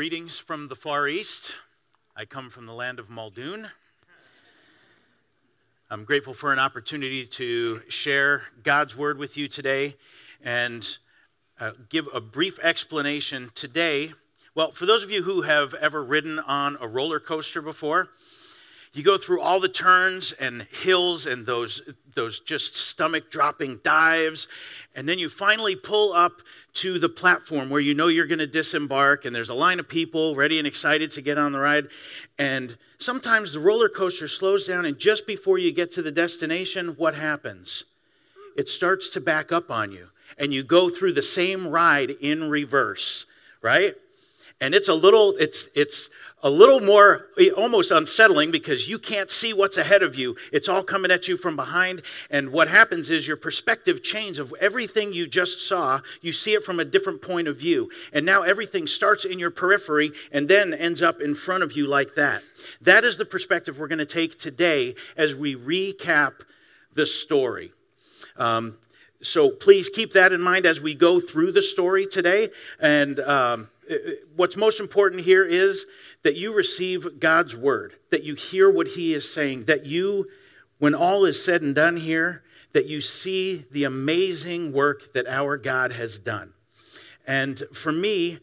Greetings from the Far East. I come from the land of Muldoon. I'm grateful for an opportunity to share God's word with you today and uh, give a brief explanation today. Well, for those of you who have ever ridden on a roller coaster before, you go through all the turns and hills and those, those just stomach dropping dives, and then you finally pull up to the platform where you know you're going to disembark, and there's a line of people ready and excited to get on the ride. And sometimes the roller coaster slows down, and just before you get to the destination, what happens? It starts to back up on you, and you go through the same ride in reverse, right? And it's a little, it's, it's, a little more eh, almost unsettling because you can't see what's ahead of you. It's all coming at you from behind. And what happens is your perspective changes of everything you just saw. You see it from a different point of view. And now everything starts in your periphery and then ends up in front of you like that. That is the perspective we're going to take today as we recap the story. Um, so please keep that in mind as we go through the story today. And um, what's most important here is that you receive God's word, that you hear what he is saying, that you, when all is said and done here, that you see the amazing work that our God has done. And for me,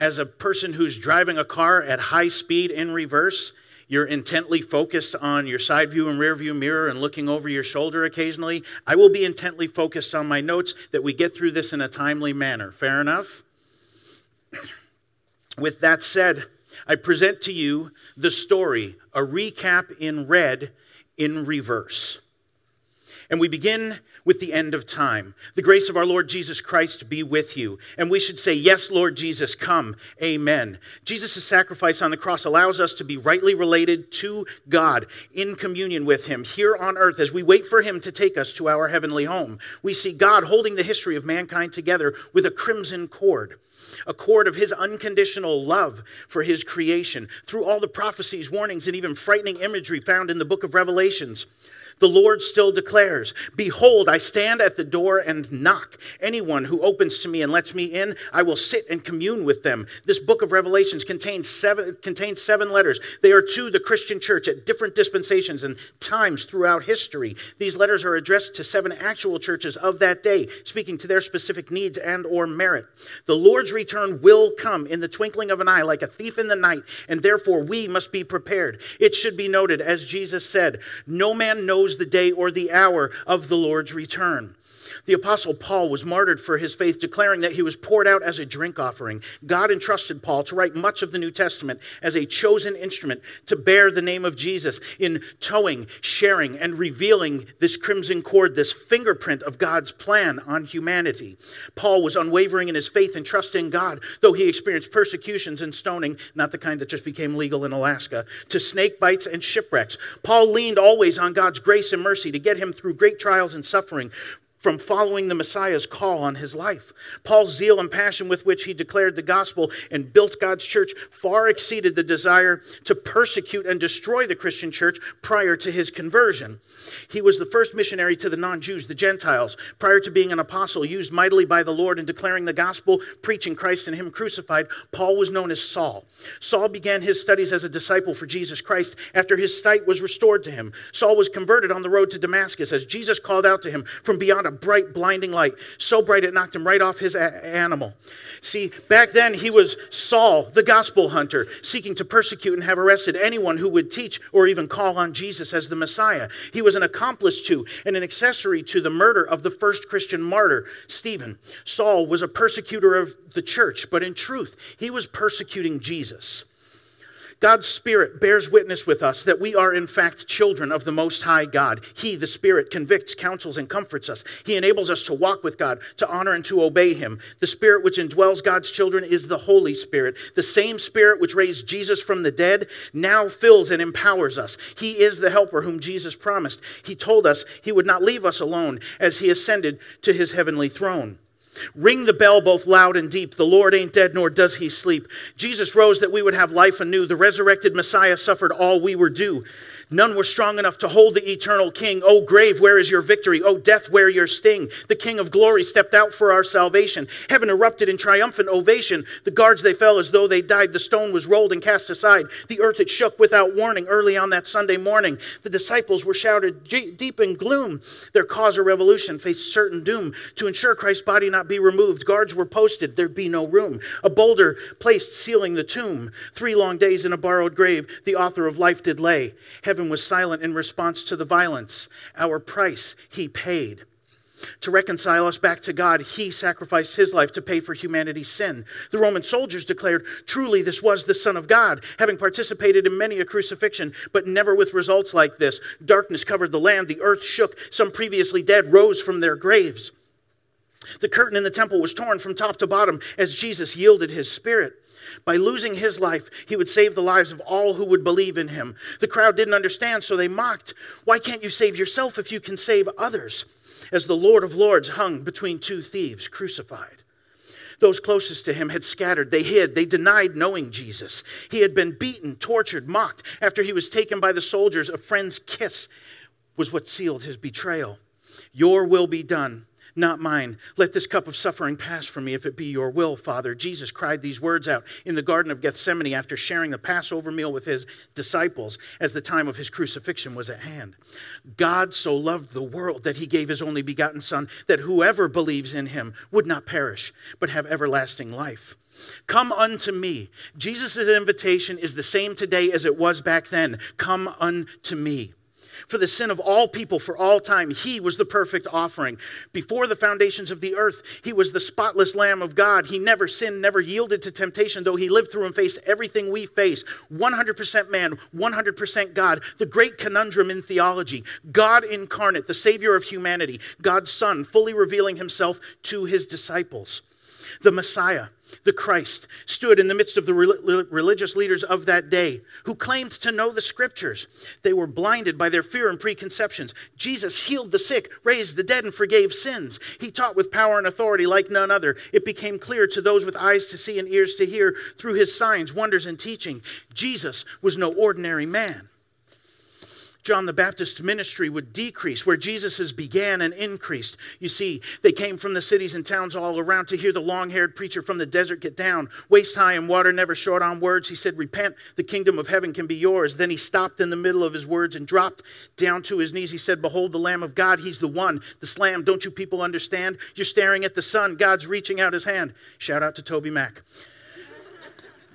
as a person who's driving a car at high speed in reverse, you're intently focused on your side view and rear view mirror and looking over your shoulder occasionally. I will be intently focused on my notes that we get through this in a timely manner. Fair enough? With that said, I present to you the story, a recap in red in reverse. And we begin with the end of time. The grace of our Lord Jesus Christ be with you. And we should say, Yes, Lord Jesus, come. Amen. Jesus' sacrifice on the cross allows us to be rightly related to God in communion with Him here on earth as we wait for Him to take us to our heavenly home. We see God holding the history of mankind together with a crimson cord a cord of his unconditional love for his creation through all the prophecies, warnings, and even frightening imagery found in the book of Revelations. The Lord still declares, Behold, I stand at the door and knock. Anyone who opens to me and lets me in, I will sit and commune with them. This book of Revelations contains seven, contains seven letters. They are to the Christian church at different dispensations and times throughout history. These letters are addressed to seven actual churches of that day, speaking to their specific needs and or merit. The Lord's return will come in the twinkling of an eye like a thief in the night, and therefore we must be prepared. It should be noted, as Jesus said, no man knows knows the day or the hour of the Lord's return. The Apostle Paul was martyred for his faith, declaring that he was poured out as a drink offering. God entrusted Paul to write much of the New Testament as a chosen instrument to bear the name of Jesus in towing, sharing, and revealing this crimson cord, this fingerprint of God's plan on humanity. Paul was unwavering in his faith and trust in God, though he experienced persecutions and stoning, not the kind that just became legal in Alaska, to snake bites and shipwrecks. Paul leaned always on God's grace and mercy to get him through great trials and suffering from following the Messiah's call on his life. Paul's zeal and passion with which he declared the gospel and built God's church far exceeded the desire to persecute and destroy the Christian church prior to his conversion. He was the first missionary to the non Jews, the Gentiles. Prior to being an apostle, used mightily by the Lord in declaring the gospel, preaching Christ and Him crucified, Paul was known as Saul. Saul began his studies as a disciple for Jesus Christ after his sight was restored to him. Saul was converted on the road to Damascus as Jesus called out to him from beyond a bright, blinding light. So bright it knocked him right off his a- animal. See, back then he was Saul, the gospel hunter, seeking to persecute and have arrested anyone who would teach or even call on Jesus as the Messiah. He was an accomplice to and an accessory to the murder of the first Christian martyr, Stephen. Saul was a persecutor of the church, but in truth, he was persecuting Jesus. God's Spirit bears witness with us that we are, in fact, children of the Most High God. He, the Spirit, convicts, counsels, and comforts us. He enables us to walk with God, to honor and to obey Him. The Spirit which indwells God's children is the Holy Spirit. The same Spirit which raised Jesus from the dead now fills and empowers us. He is the helper whom Jesus promised. He told us He would not leave us alone as He ascended to His heavenly throne. Ring the bell both loud and deep. The Lord ain't dead, nor does he sleep. Jesus rose that we would have life anew. The resurrected Messiah suffered all we were due. None were strong enough to hold the eternal King. O grave, where is your victory? O death, where your sting? The King of glory stepped out for our salvation. Heaven erupted in triumphant ovation. The guards they fell as though they died. The stone was rolled and cast aside. The earth it shook without warning early on that Sunday morning. The disciples were shouted deep in gloom. Their cause of revolution faced certain doom. To ensure Christ's body not be removed, guards were posted. There'd be no room. A boulder placed sealing the tomb. Three long days in a borrowed grave, the author of life did lay. Heaven heaven was silent in response to the violence. Our price he paid. To reconcile us back to God, he sacrificed his life to pay for humanity's sin. The Roman soldiers declared, truly, this was the Son of God, having participated in many a crucifixion, but never with results like this. Darkness covered the land, the earth shook, some previously dead rose from their graves. The curtain in the temple was torn from top to bottom as Jesus yielded his spirit. By losing his life, he would save the lives of all who would believe in him. The crowd didn't understand, so they mocked. Why can't you save yourself if you can save others? As the Lord of Lords hung between two thieves, crucified. Those closest to him had scattered. They hid. They denied knowing Jesus. He had been beaten, tortured, mocked. After he was taken by the soldiers, a friend's kiss was what sealed his betrayal. Your will be done not mine. Let this cup of suffering pass from me if it be your will, Father. Jesus cried these words out in the Garden of Gethsemane after sharing the Passover meal with his disciples as the time of his crucifixion was at hand. God so loved the world that he gave his only begotten Son, that whoever believes in him would not perish, but have everlasting life. Come unto me. Jesus' invitation is the same today as it was back then. Come unto me for the sin of all people for all time. He was the perfect offering. Before the foundations of the earth, he was the spotless Lamb of God. He never sinned, never yielded to temptation, though he lived through and faced everything we face. 100% man, 100% God. The great conundrum in theology God incarnate, the Savior of humanity, God's Son, fully revealing himself to his disciples. The Messiah, the Christ, stood in the midst of the religious leaders of that day who claimed to know the scriptures. They were blinded by their fear and preconceptions. Jesus healed the sick, raised the dead, and forgave sins. He taught with power and authority like none other. It became clear to those with eyes to see and ears to hear through his signs, wonders, and teaching. Jesus was no ordinary man. John the Baptist's ministry would decrease, where Jesus's began and increased. You see, they came from the cities and towns all around to hear the long haired preacher from the desert get down, waist high in water, never short on words. He said, Repent, the kingdom of heaven can be yours. Then he stopped in the middle of his words and dropped down to his knees. He said, Behold the Lamb of God. He's the one, the slam. Don't you people understand? You're staring at the sun. God's reaching out his hand. Shout out to TobyMac.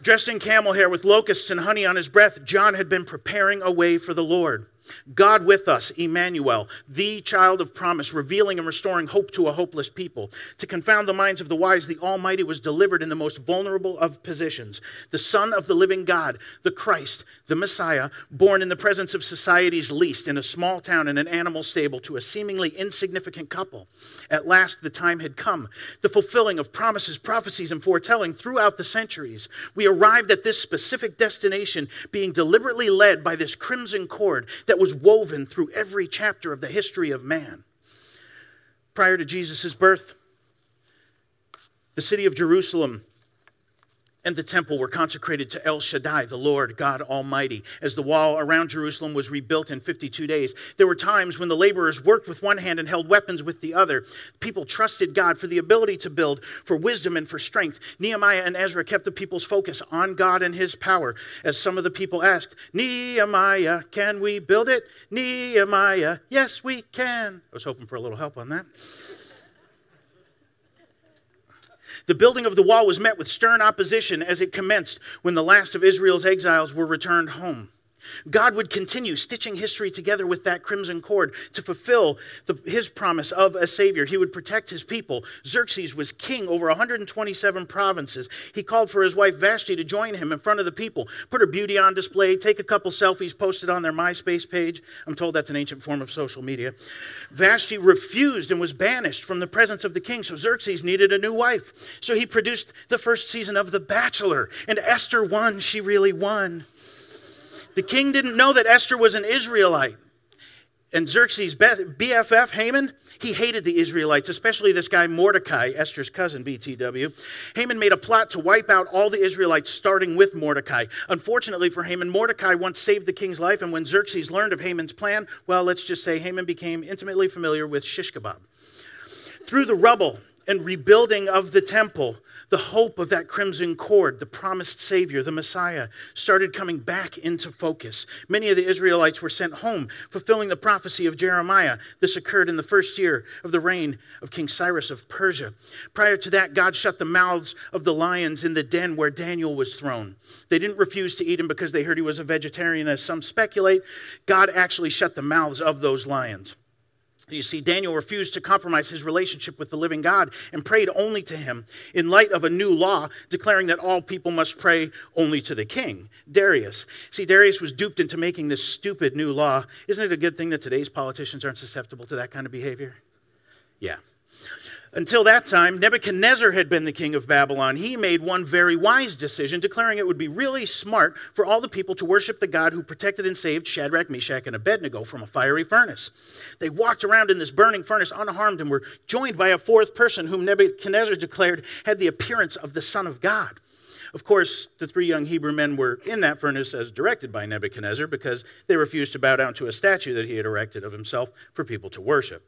Dressed in camel hair with locusts and honey on his breath, John had been preparing a way for the Lord. God with us, Emmanuel, the child of promise, revealing and restoring hope to a hopeless people. To confound the minds of the wise, the Almighty was delivered in the most vulnerable of positions. The Son of the living God, the Christ, the Messiah, born in the presence of society's least in a small town in an animal stable to a seemingly insignificant couple. At last, the time had come. The fulfilling of promises, prophecies, and foretelling throughout the centuries. We arrived at this specific destination being deliberately led by this crimson cord that was woven through every chapter of the history of man. Prior to Jesus' birth, the city of Jerusalem and the temple were consecrated to El Shaddai, the Lord God Almighty. As the wall around Jerusalem was rebuilt in 52 days, there were times when the laborers worked with one hand and held weapons with the other. People trusted God for the ability to build, for wisdom and for strength. Nehemiah and Ezra kept the people's focus on God and his power. As some of the people asked, Nehemiah, can we build it? Nehemiah, yes, we can. I was hoping for a little help on that. The building of the wall was met with stern opposition as it commenced when the last of Israel's exiles were returned home. God would continue stitching history together with that crimson cord to fulfill the, his promise of a Savior. He would protect his people. Xerxes was king over 127 provinces. He called for his wife Vashti to join him in front of the people, put her beauty on display, take a couple selfies, post it on their MySpace page. I'm told that's an ancient form of social media. Vashti refused and was banished from the presence of the king, so Xerxes needed a new wife. So he produced the first season of The Bachelor, and Esther won. She really won. The king didn't know that Esther was an Israelite. and Xerxes' BFF, Haman, he hated the Israelites, especially this guy Mordecai, Esther's cousin, BTW. Haman made a plot to wipe out all the Israelites, starting with Mordecai. Unfortunately for Haman, Mordecai once saved the king's life, and when Xerxes learned of Haman's plan, well, let's just say Haman became intimately familiar with shish kebab. Through the rubble and rebuilding of the temple, the hope of that crimson cord, the promised Savior, the Messiah, started coming back into focus. Many of the Israelites were sent home, fulfilling the prophecy of Jeremiah. This occurred in the first year of the reign of King Cyrus of Persia. Prior to that, God shut the mouths of the lions in the den where Daniel was thrown. They didn't refuse to eat him because they heard he was a vegetarian, as some speculate. God actually shut the mouths of those lions. You see, Daniel refused to compromise his relationship with the living God and prayed only to him in light of a new law declaring that all people must pray only to the king, Darius. See, Darius was duped into making this stupid new law. Isn't it a good thing that today's politicians aren't susceptible to that kind of behavior? Yeah. Until that time, Nebuchadnezzar had been the king of Babylon. He made one very wise decision, declaring it would be really smart for all the people to worship the God who protected and saved Shadrach, Meshach, and Abednego from a fiery furnace. They walked around in this burning furnace unharmed and were joined by a fourth person whom Nebuchadnezzar declared had the appearance of the Son of God. Of course, the three young Hebrew men were in that furnace as directed by Nebuchadnezzar because they refused to bow down to a statue that he had erected of himself for people to worship.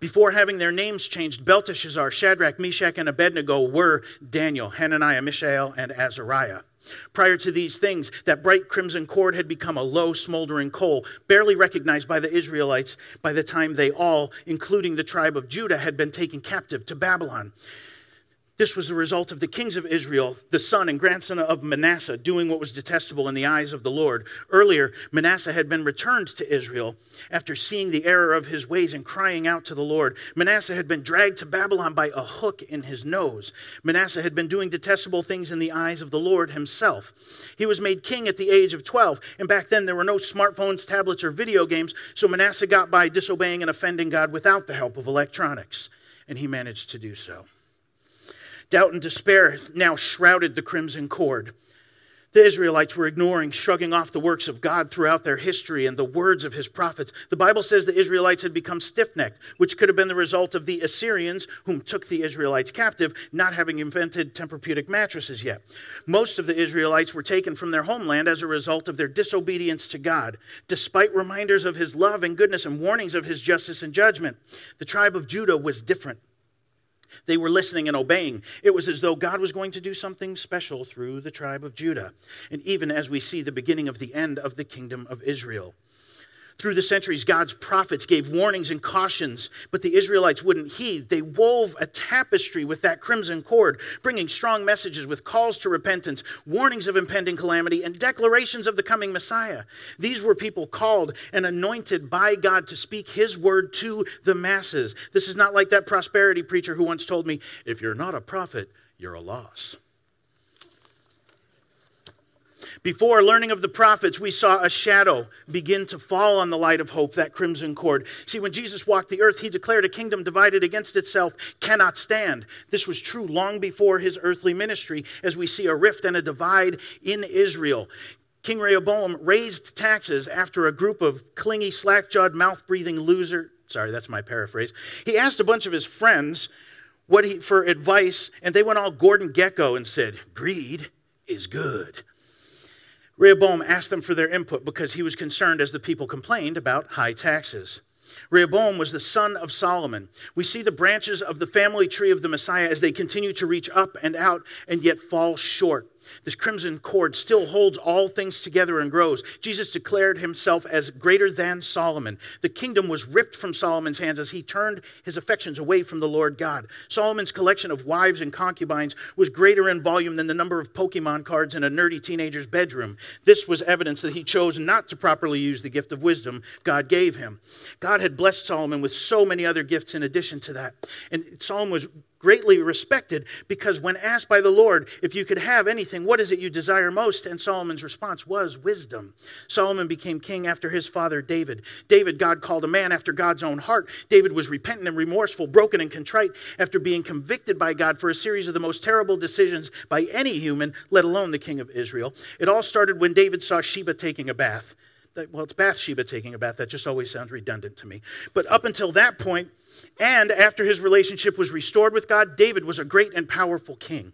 Before having their names changed, Belteshazzar, Shadrach, Meshach, and Abednego were Daniel, Hananiah, Mishael, and Azariah. Prior to these things, that bright crimson cord had become a low, smoldering coal, barely recognized by the Israelites by the time they all, including the tribe of Judah, had been taken captive to Babylon. This was the result of the kings of Israel, the son and grandson of Manasseh, doing what was detestable in the eyes of the Lord. Earlier, Manasseh had been returned to Israel after seeing the error of his ways and crying out to the Lord. Manasseh had been dragged to Babylon by a hook in his nose. Manasseh had been doing detestable things in the eyes of the Lord himself. He was made king at the age of 12, and back then there were no smartphones, tablets, or video games, so Manasseh got by disobeying and offending God without the help of electronics, and he managed to do so. Doubt and despair now shrouded the crimson cord. The Israelites were ignoring, shrugging off the works of God throughout their history and the words of his prophets. The Bible says the Israelites had become stiff necked, which could have been the result of the Assyrians, whom took the Israelites captive, not having invented Tempur-Pedic mattresses yet. Most of the Israelites were taken from their homeland as a result of their disobedience to God, despite reminders of his love and goodness and warnings of his justice and judgment. The tribe of Judah was different. They were listening and obeying. It was as though God was going to do something special through the tribe of Judah, and even as we see the beginning of the end of the kingdom of Israel. Through the centuries, God's prophets gave warnings and cautions, but the Israelites wouldn't heed. They wove a tapestry with that crimson cord, bringing strong messages with calls to repentance, warnings of impending calamity, and declarations of the coming Messiah. These were people called and anointed by God to speak his word to the masses. This is not like that prosperity preacher who once told me, if you're not a prophet, you're a loss. Before learning of the prophets, we saw a shadow begin to fall on the light of hope, that crimson cord. See, when Jesus walked the earth, he declared a kingdom divided against itself cannot stand. This was true long before his earthly ministry, as we see a rift and a divide in Israel. King Rehoboam raised taxes after a group of clingy, slack jawed, mouth breathing loser. Sorry, that's my paraphrase. He asked a bunch of his friends what he, for advice, and they went all Gordon Gekko and said, Greed is good. Rehoboam asked them for their input because he was concerned as the people complained about high taxes. Rehoboam was the son of Solomon. We see the branches of the family tree of the Messiah as they continue to reach up and out and yet fall short. This crimson cord still holds all things together and grows. Jesus declared himself as greater than Solomon. The kingdom was ripped from Solomon's hands as he turned his affections away from the Lord God. Solomon's collection of wives and concubines was greater in volume than the number of Pokemon cards in a nerdy teenager's bedroom. This was evidence that he chose not to properly use the gift of wisdom God gave him. God had blessed Solomon with so many other gifts in addition to that. And Solomon was greatly respected because when asked by the Lord, if you could have anything, what is it you desire most? And Solomon's response was wisdom. Solomon became king after his father David. David, God called a man after God's own heart. David was repentant and remorseful, broken and contrite after being convicted by God for a series of the most terrible decisions by any human, let alone the king of Israel. It all started when David saw Sheba taking a bath. well, it's Bathsheba taking a bath. That just always sounds redundant to me. But up until that point, and after his relationship was restored with God, David was a great and powerful king.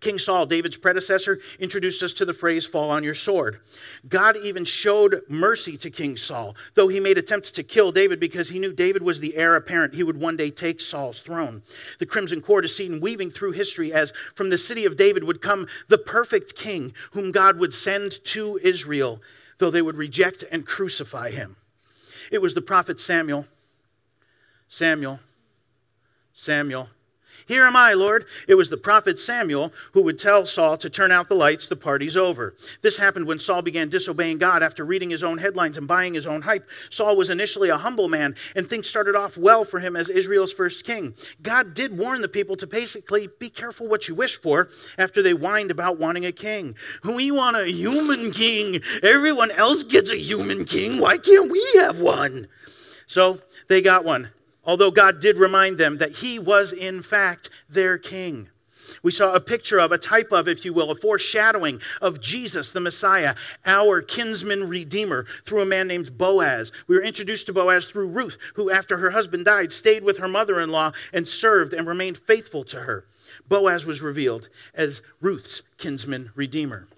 King Saul, David's predecessor, introduced us to the phrase, fall on your sword. God even showed mercy to King Saul, though he made attempts to kill David because he knew David was the heir apparent. He would one day take Saul's throne. The Crimson Cord is seen weaving through history as from the city of David would come the perfect king whom God would send to Israel, though they would reject and crucify him. It was the prophet Samuel. Samuel. Samuel here am I, Lord. It was the prophet Samuel who would tell Saul to turn out the lights, the party's over. This happened when Saul began disobeying God after reading his own headlines and buying his own hype. Saul was initially a humble man, and things started off well for him as Israel's first king. God did warn the people to basically be careful what you wish for after they whined about wanting a king. We want a human king. Everyone else gets a human king. Why can't we have one? So they got one although God did remind them that he was, in fact, their king. We saw a picture of, a type of, if you will, a foreshadowing of Jesus, the Messiah, our kinsman redeemer, through a man named Boaz. We were introduced to Boaz through Ruth, who, after her husband died, stayed with her mother in law and served and remained faithful to her. Boaz was revealed as Ruth's kinsman redeemer.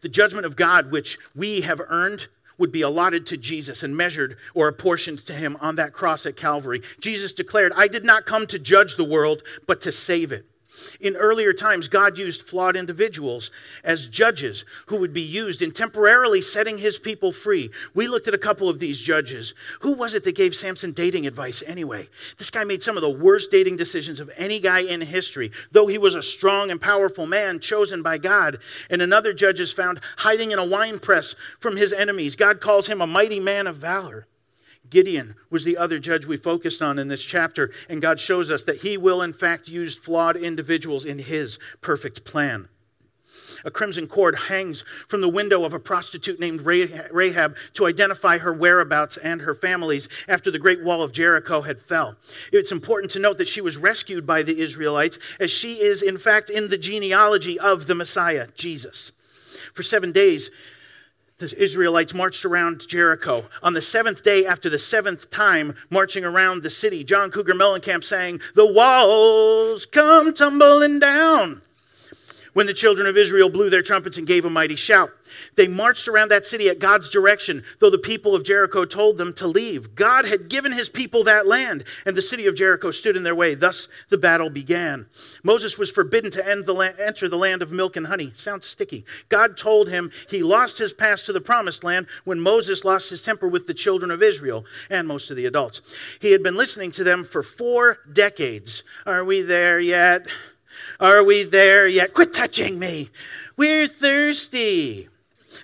The judgment of God, which we have earned, would be allotted to Jesus and measured or apportioned to him on that cross at Calvary. Jesus declared, I did not come to judge the world, but to save it. In earlier times, God used flawed individuals as judges who would be used in temporarily setting his people free. We looked at a couple of these judges. Who was it that gave Samson dating advice anyway? This guy made some of the worst dating decisions of any guy in history, though he was a strong and powerful man chosen by God. And another judge is found hiding in a wine press from his enemies. God calls him a mighty man of valor. Gideon was the other judge we focused on in this chapter, and God shows us that he will, in fact, use flawed individuals in his perfect plan. A crimson cord hangs from the window of a prostitute named Rahab to identify her whereabouts and her families after the great wall of Jericho had fell. It's important to note that she was rescued by the Israelites as she is in fact in the genealogy of the Messiah, Jesus. For 7 days the Israelites marched around Jericho. On the seventh day, after the seventh time marching around the city, John Cougar Mellencamp sang, The walls come tumbling down when the children of Israel blew their trumpets and gave a mighty shout. They marched around that city at God's direction, though the people of Jericho told them to leave. God had given his people that land, and the city of Jericho stood in their way. Thus the battle began. Moses was forbidden to the enter the land of milk and honey. Sounds sticky. God told him he lost his pass to the promised land when Moses lost his temper with the children of Israel and most of the adults. He had been listening to them for four decades. Are we there yet? Are we there yet? Quit touching me. We're thirsty.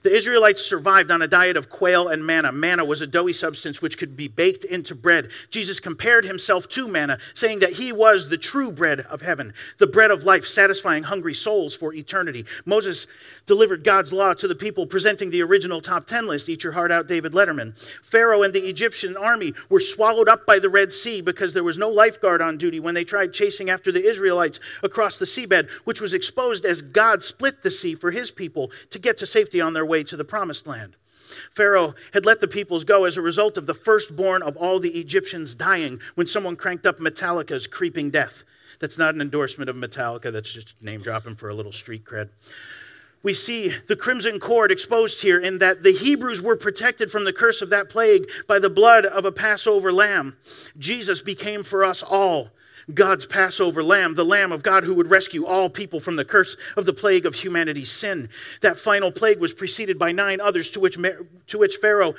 The Israelites survived on a diet of quail and manna. Manna was a doughy substance which could be baked into bread. Jesus compared himself to manna, saying that he was the true bread of heaven, the bread of life, satisfying hungry souls for eternity. Moses delivered God's law to the people, presenting the original top 10 list. Eat your heart out, David Letterman. Pharaoh and the Egyptian army were swallowed up by the Red Sea because there was no lifeguard on duty when they tried chasing after the Israelites across the seabed, which was exposed as God split the sea for his people to get to safety on their way to the promised land. Pharaoh had let the peoples go as a result of the firstborn of all the Egyptians dying when someone cranked up Metallica's Creeping Death. That's not an endorsement of Metallica, that's just name dropping for a little street cred. We see the crimson cord exposed here in that the Hebrews were protected from the curse of that plague by the blood of a Passover lamb. Jesus became for us all God's Passover lamb, the Lamb of God who would rescue all people from the curse of the plague of humanity's sin. That final plague was preceded by nine others to which, to which Pharaoh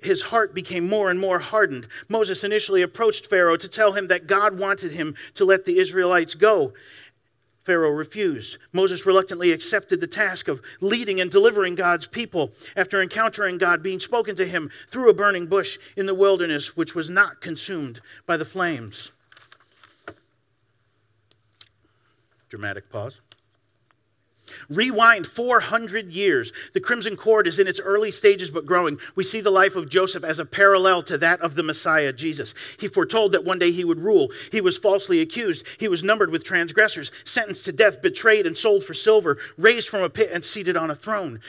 his heart became more and more hardened. Moses initially approached Pharaoh to tell him that God wanted him to let the Israelites go. Pharaoh refused. Moses reluctantly accepted the task of leading and delivering God's people after encountering God being spoken to him through a burning bush in the wilderness, which was not consumed by the flames. Dramatic pause. Rewind 400 years. The Crimson Cord is in its early stages but growing. We see the life of Joseph as a parallel to that of the Messiah, Jesus. He foretold that one day he would rule. He was falsely accused. He was numbered with transgressors, sentenced to death, betrayed and sold for silver, raised from a pit and seated on a throne.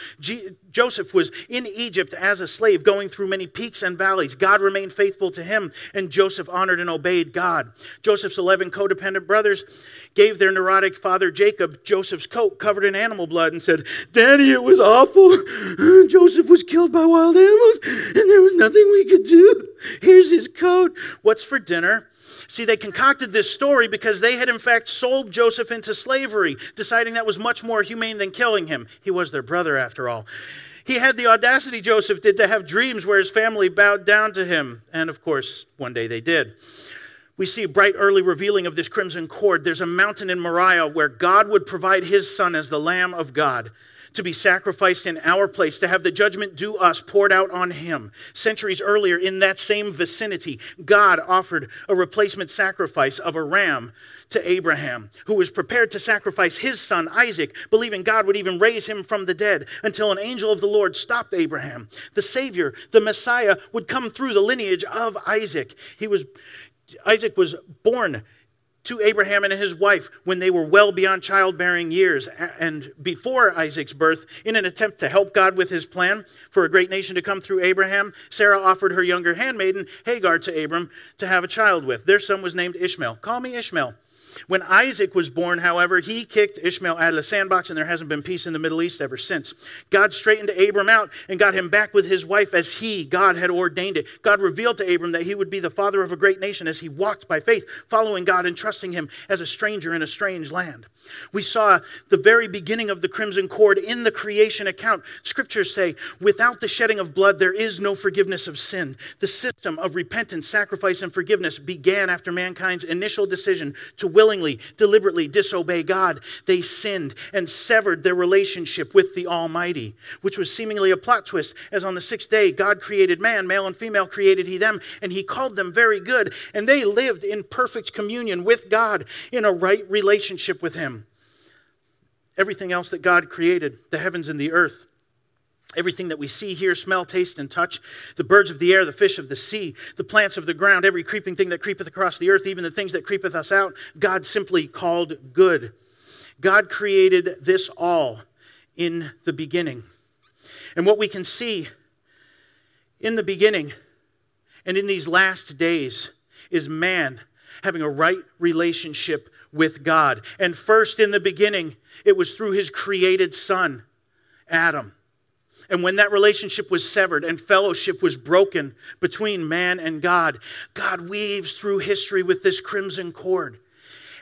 Joseph was in Egypt as a slave, going through many peaks and valleys. God remained faithful to him, and Joseph honored and obeyed God. Joseph's 11 codependent brothers gave their neurotic father Jacob Joseph's coat covered in animal blood and said, Daddy, it was awful. Joseph was killed by wild animals, and there was nothing we could do. Here's his coat. What's for dinner? See, they concocted this story because they had in fact sold Joseph into slavery, deciding that was much more humane than killing him. He was their brother, after all. He had the audacity, Joseph did, to have dreams where his family bowed down to him. And of course, one day they did. We see a bright early revealing of this crimson cord. There's a mountain in Moriah where God would provide his son as the Lamb of God to be sacrificed in our place, to have the judgment due us poured out on him. Centuries earlier, in that same vicinity, God offered a replacement sacrifice of a ram to Abraham, who was prepared to sacrifice his son Isaac, believing God would even raise him from the dead, until an angel of the Lord stopped Abraham. The Savior, the Messiah, would come through the lineage of Isaac. He was Isaac was born to Abraham and his wife when they were well beyond childbearing years and before Isaac's birth, in an attempt to help God with his plan for a great nation to come through Abraham, Sarah offered her younger handmaiden, Hagar, to Abram to have a child with. Their son was named Ishmael. Call me Ishmael. When Isaac was born, however, he kicked Ishmael out of the sandbox, and there hasn't been peace in the Middle East ever since. God straightened Abram out and got him back with his wife as he, God, had ordained it. God revealed to Abram that he would be the father of a great nation as he walked by faith, following God and trusting him as a stranger in a strange land. We saw the very beginning of the crimson cord in the creation account. Scriptures say, without the shedding of blood, there is no forgiveness of sin. The system of repentance, sacrifice, and forgiveness began after mankind's initial decision to willingly, deliberately disobey God. They sinned and severed their relationship with the Almighty, which was seemingly a plot twist, as on the sixth day, God created man, male and female created he them, and he called them very good, and they lived in perfect communion with God in a right relationship with him everything else that God created, the heavens and the earth. Everything that we see, hear, smell, taste, and touch, the birds of the air, the fish of the sea, the plants of the ground, every creeping thing that creepeth across the earth, even the things that creepeth us out, God simply called good. God created this all in the beginning. And what we can see in the beginning and in these last days is man having a right relationship with God. And first in the beginning, it was through his created son, Adam. And when that relationship was severed and fellowship was broken between man and God, God weaves through history with this crimson cord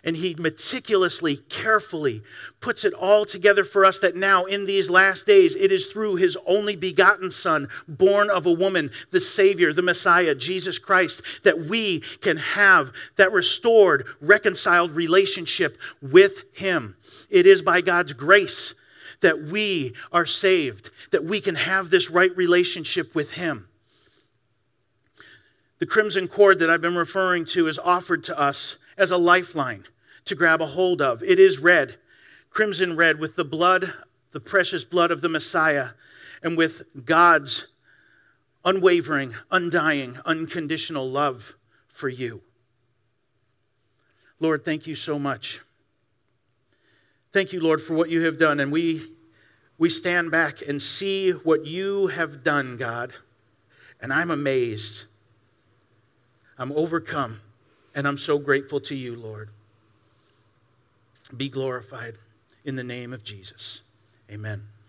and he meticulously, carefully puts it all together for us that now, in these last days, it is through his only begotten Son, born of a woman, the Savior, the Messiah, Jesus Christ, that we can have that restored, reconciled relationship with him. It is by God's grace that we are saved, that we can have this right relationship with him. The crimson cord that I've been referring to is offered to us as a lifeline to grab a hold of. It is red, crimson red, with the blood, the precious blood of the Messiah, and with God's unwavering, undying, unconditional love for you. Lord, thank you so much. Thank you, Lord, for what you have done. And we, we stand back and see what you have done, God. And I'm amazed. I'm overcome. And I'm so grateful to you, Lord be glorified in the name of Jesus. Amen.